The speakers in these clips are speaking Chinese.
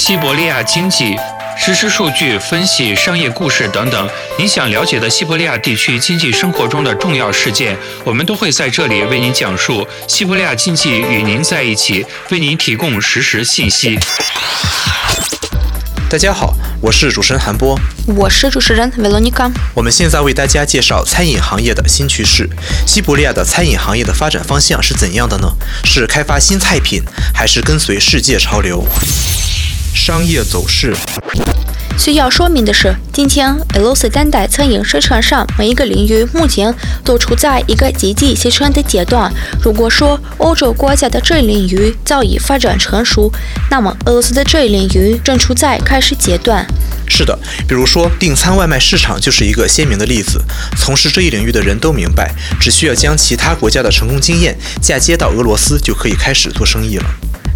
西伯利亚经济实时数据分析、商业故事等等，您想了解的西伯利亚地区经济生活中的重要事件，我们都会在这里为您讲述。西伯利亚经济与您在一起，为您提供实时信息。大家好，我是主持人韩波，我是主持人维罗妮卡。我们现在为大家介绍餐饮行业的新趋势。西伯利亚的餐饮行业的发展方向是怎样的呢？是开发新菜品，还是跟随世界潮流？商业走势。需要说明的是，今天俄罗斯当代餐饮市场上每一个领域目前都处在一个积极形成的阶段。如果说欧洲国家的这一领域早已发展成熟，那么俄罗斯的这一领域正处在开始阶段。是的，比如说订餐外卖市场就是一个鲜明的例子。从事这一领域的人都明白，只需要将其他国家的成功经验嫁接到俄罗斯，就可以开始做生意了。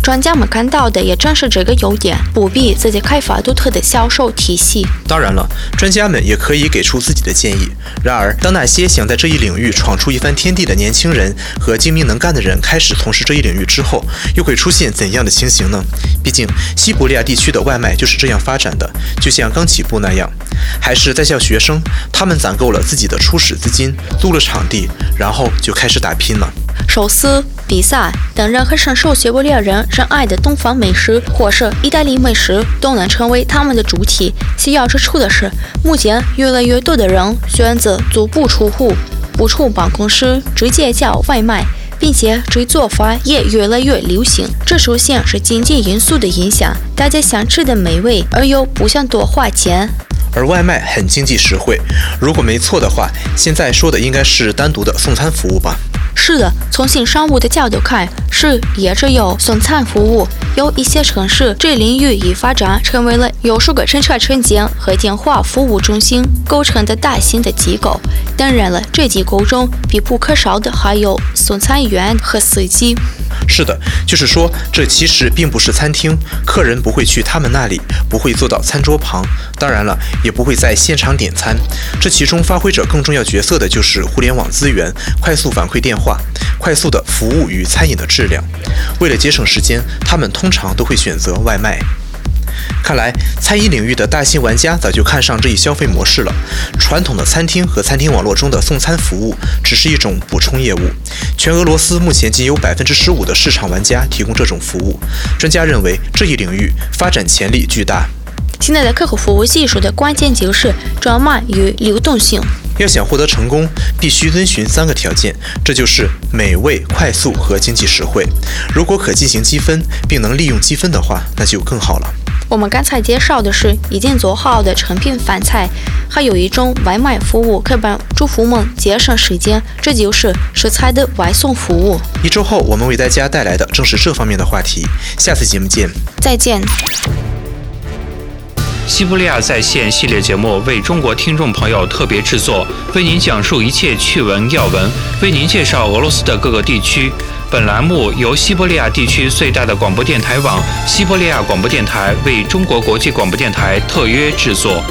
专家们看到的也正是这个优点，不必自己开发独特的销售体系。当然了，专家们也可以给出自己的建议。然而，当那些想在这一领域闯出一番天地的年轻人和精明能干的人开始从事这一领域之后，又会出现怎样的情形呢？毕竟，西伯利亚地区的外卖就是这样发展的，就像刚起步那样。还是在校学生，他们攒够了自己的初始资金，租了场地，然后就开始打拼了。寿司。比赛等任何深受西伯利亚人热爱的东方美食，或是意大利美食，都能成为他们的主题。需要指出的是，目前越来越多的人选择足不出户、不出办公室，直接叫外卖，并且这做法也越来越流行。这首先是经济因素的影响，大家想吃的美味，而又不想多花钱。而外卖很经济实惠，如果没错的话，现在说的应该是单独的送餐服务吧。是的，从新商务的角度看，是也只有送餐服务。有一些城市，这领域已发展成为了由数个乘车车间和电话服务中心构成的大型的机构。当然了，这机构中必不可少的还有送餐员和司机。是的，就是说，这其实并不是餐厅，客人不会去他们那里，不会坐到餐桌旁，当然了，也不会在现场点餐。这其中发挥着更重要角色的就是互联网资源、快速反馈电话、快速的服务与餐饮的质量。为了节省时间，他们通常都会选择外卖。看来，餐饮领域的大型玩家早就看上这一消费模式了。传统的餐厅和餐厅网络中的送餐服务只是一种补充业务。全俄罗斯目前仅有百分之十五的市场玩家提供这种服务。专家认为，这一领域发展潜力巨大。现在的客户服务技术的关键就是专卖与流动性。要想获得成功，必须遵循三个条件，这就是美味、快速和经济实惠。如果可进行积分，并能利用积分的话，那就更好了。我们刚才介绍的是已经做好的成品饭菜，还有一种外卖服务，可以帮主妇们节省时间，这就是食材的外送服务。一周后，我们为大家带来的正是这方面的话题。下次节目见。再见。西伯利亚在线系列节目为中国听众朋友特别制作，为您讲述一切趣闻要闻，为您介绍俄罗斯的各个地区。本栏目由西伯利亚地区最大的广播电台网——西伯利亚广播电台为中国国际广播电台特约制作。